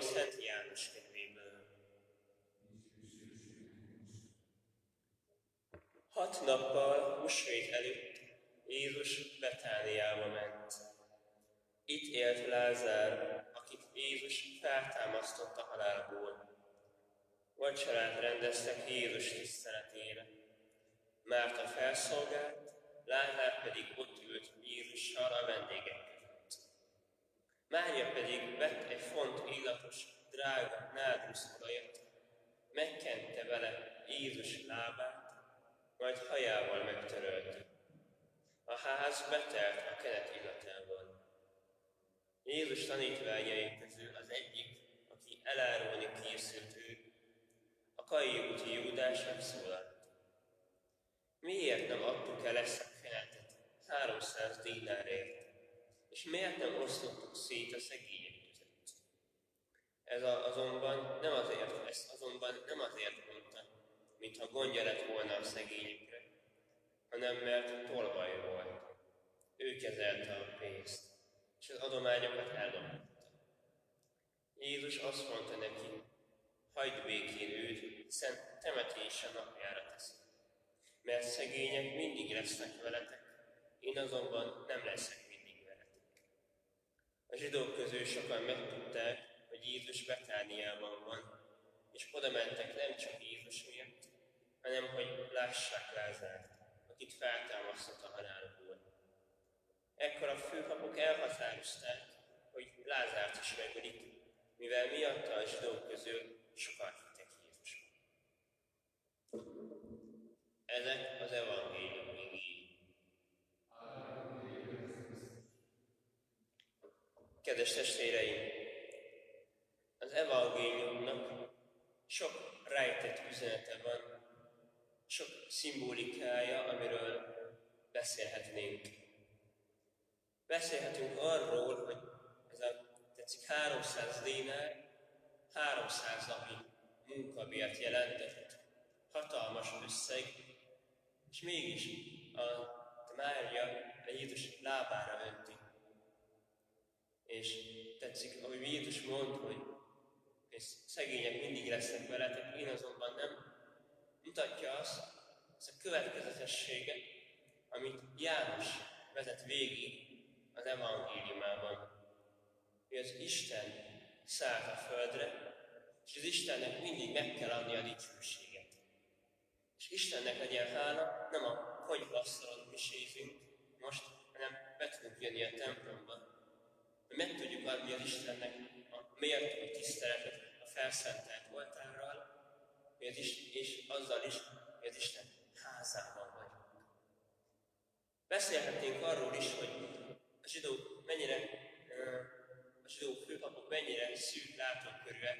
Szent János könyvéből. Hat nappal húsvét előtt Jézus Betániába ment. Itt élt Lázár, akit Jézus feltámasztott a halálból. Vacsorát rendeztek Jézus tiszteletére. Márta felszolgált, Lázár pedig ott ült Jézussal a vendégek. Mária pedig vett egy font illatos, drága nádrusz olajat, megkente vele Jézus lábát, majd hajával megtörölte. A ház betelt a kenet illatával. Jézus tanítványai közül az egyik, aki elárulni készült ő, a Kai úti Júdás megszólalt. Miért nem adtuk el ezt a kenetet 300 dinárért, és miért nem osztottuk szét a szegények között? Ez azonban nem azért, ezt azonban nem azért mondta, mintha gondja lett volna a szegényekre, hanem mert tolvaj volt. Ő kezelte a pénzt, és az adományokat eldobta. Jézus azt mondta neki, hagyd békén őt, hiszen temetése napjára teszi. Mert szegények mindig lesznek veletek, én azonban nem leszek. A zsidók közül sokan megtudták, hogy Jézus Betániában van, és oda mentek nem csak Jézus miatt, hanem hogy lássák Lázárt, akit feltámasztott a halálból. Ekkor a főpapok elhatározták, hogy Lázárt is megölik, mivel miatta a zsidók közül sokan hittek Jézusban. Ezek az evangélium Kedves testvéreim, az evangéliumnak sok rejtett üzenete van, sok szimbolikája, amiről beszélhetnénk. Beszélhetünk arról, hogy ez a tetszik 300 dénár, 300 napi munkabért jelentett, hatalmas összeg, és mégis a Mária a Jézus lábára önti. És tetszik, ahogy Jézus mond, hogy és szegények mindig lesznek veletek, én azonban nem, mutatja azt, az a következetességet, amit János vezet végig az evangéliumában. Hogy az Isten szállt a földre, és az Istennek mindig meg kell adni a dicsőséget. És Istennek legyen hála, nem a konyhasztalon misézünk most, hanem be tudunk jönni a templomba. Hogy meg tudjuk adni az Istennek a méltó tiszteletet a felszentelt oltárral, és azzal is, hogy az Isten házában vagyunk. Beszélhetnénk arról is, hogy a zsidók mennyire, a zsidó főpapok mennyire szűk látókörűek.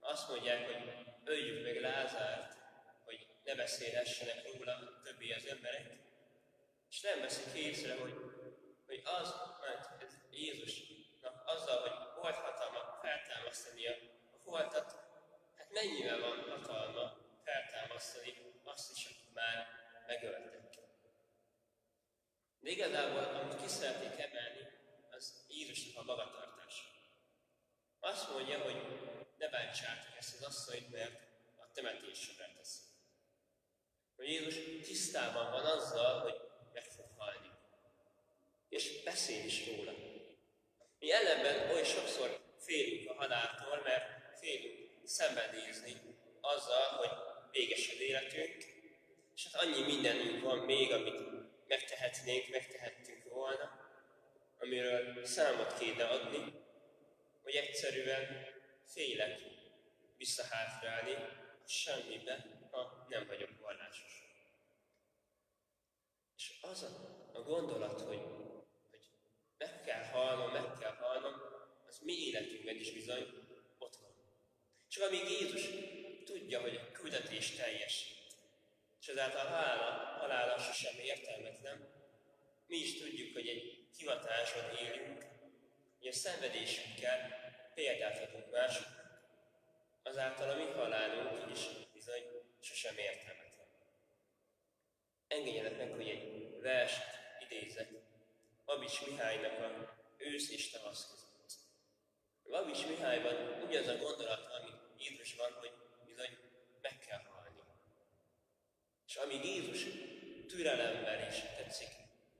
Azt mondják, hogy öljük meg Lázárt, hogy ne beszélhessenek róla többé az emberek, és nem veszik észre, hogy, hogy az, mert ez Jézusnak azzal, hogy volt hatalma feltámasztani a holtat, hát mennyivel van hatalma feltámasztani azt is, akit már megöltek. De igazából, amit ki szeretnék emelni, az Jézusnak a magatartása. Azt mondja, hogy ne bántsátok ezt az asszonyt, mert a temetésre teszi. Hogy Jézus tisztában van azzal, hogy meg fog halni. És beszél is róla. Mi ellenben oly sokszor félünk a haláltól, mert félünk szembenézni azzal, hogy véges az életünk, és hát annyi mindenünk van még, amit megtehetnénk, megtehettünk volna, amiről számot kéne adni, hogy egyszerűen félek visszahátrálni a semmibe, ha nem vagyok vallásos. És az a, a gondolat, hogy, meg kell halnom, meg kell halnom, az mi életünkben is bizony ott van. Csak amíg Jézus tudja, hogy a küldetés teljesít, és ezáltal hála, halála sosem értelmetlen, mi is tudjuk, hogy egy hivatáson élünk, hogy a szenvedésünkkel példát adunk másoknak, azáltal a mi halálunk is bizony sosem értelmetlen. Engedjenek meg, hogy egy verset idézek Abics Mihálynak a Ősz és tavasz között. Babics Mihályban ugyanaz a gondolat, ami Jézusban, hogy bizony meg kell halni. És amíg Jézus türelemmel is tetszik,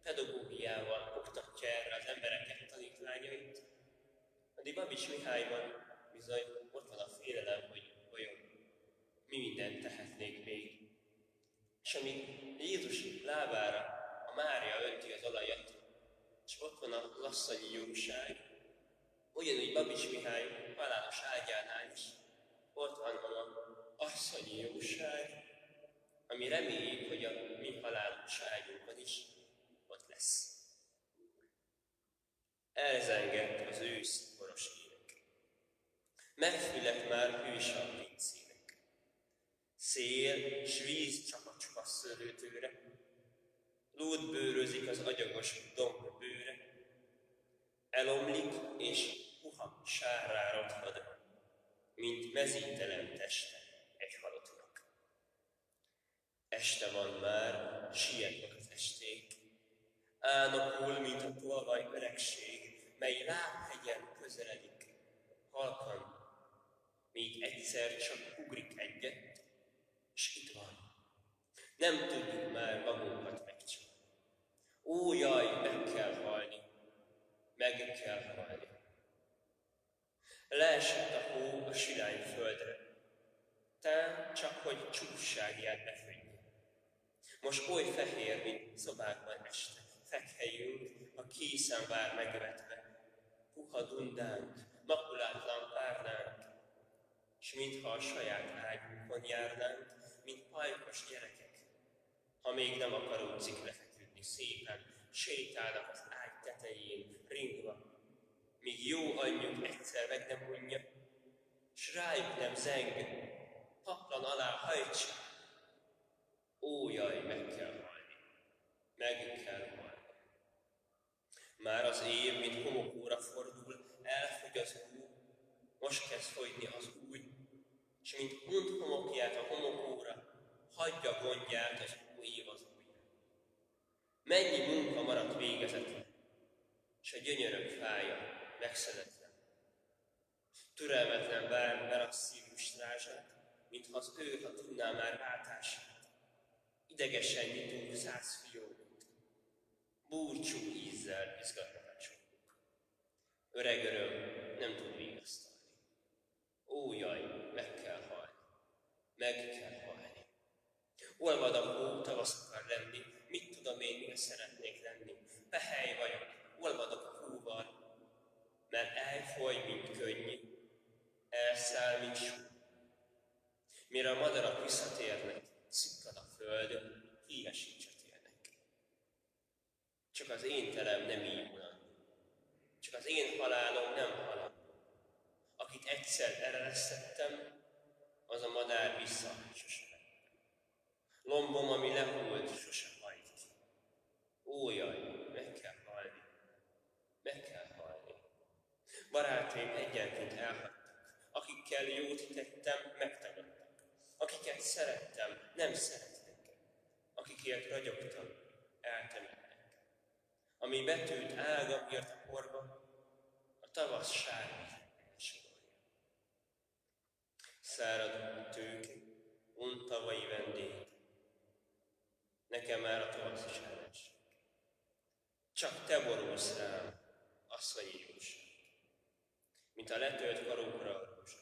pedagógiával oktatja erre az embereket, tanítványait, addig Babics Mihályban bizony ott van a félelem, hogy vajon mi mindent tehetnék még. És amíg Jézus lábára a Mária önti az olajat, és ott van a lasszanyi jóság, ugyanúgy Babics Mihály halálos ágyánál is ott van a asszonyi jóság, ami reméljük, hogy a mi halálos ágyunkon is ott lesz. Elzengett az ősz koros ének. Megfülett már hűs a pincének. Szél s víz csapacsak a Lód bőrözik az agyagos domb bőre. Elomlik és puha sárrá rothad, mint mezítelen teste egy halottnak. Este van már, sietnek az esték, Álnokul, mint a tolvaj öregség, mely lábhegyen közeledik, halkan, míg egyszer csak ugrik egyet, és itt van. Nem tudjuk már magunkat megcsalni. Ó, jaj, meg kell halni, meg kell halni. Leesett a hó a silány földre, tán csak hogy csúfságját befűnje. Most oly fehér, mint szobákban este. Fekhelyünk, a készen vár megvetve, puha dundánk, makulátlan párnánk, és mintha a saját ágyunkon járnánk, mint pajkos gyerekek, ha még nem akaródzik lefeküdni szépen, sétálnak míg jó anyjuk egyszer meg nem unja, s rájuk nem zeng, paplan alá hajtsa. Ó, jaj, meg kell halni, meg kell halni. Már az év, mint homokóra fordul, elfogy az új, most kezd fogyni az új, és mint unt homokját a homokóra, hagyja gondját az új év az új. Mennyi munka maradt végezetlen, és a gyönyörök fája megszedetlen. Türelmetlen vár berasszív strázsát, mintha az ő, ha tudná már váltását. Idegesen nyitunk száz fiók, búcsú ízzel izgatnak a csókok. Öreg öröm nem tud vigasztalni. Ó, jaj, meg kell halni. Meg kell halni. Olvad a hó, tavasz akar lenni, mit tudom én, mi szeretnék lenni. Pehely vagyok, olvadok a hóval, mert elfoly, mint könnyű, elszáll, mint sú. Mire a madarak visszatérnek, szikkad a föld, híresíts csak az én terem nem ímulandó. Csak az én halálom nem halandó. Akit egyszer eresztettem, az a madár vissza sose Lombom, ami lehult, sose hajt ki. Ó, jaj, meg kell halni. Meg kell halni. Barátaim egyenként elhagytak. Akikkel jót tettem, megtagadtak. Akiket szerettem, nem szeretnek. Akikért ragyogtam, eltemettek ami betűt ága írt a porba, a tavasz sárga sorolja. Szárad tőke, untavai vendég, nekem már a tavasz is ellenség. Csak te borulsz rám, asszonyi jóság, mint a letölt karokra a rózsa.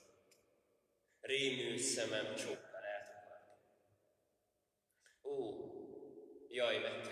Rémült szemem csókkal eltakar. Ó, jaj, kell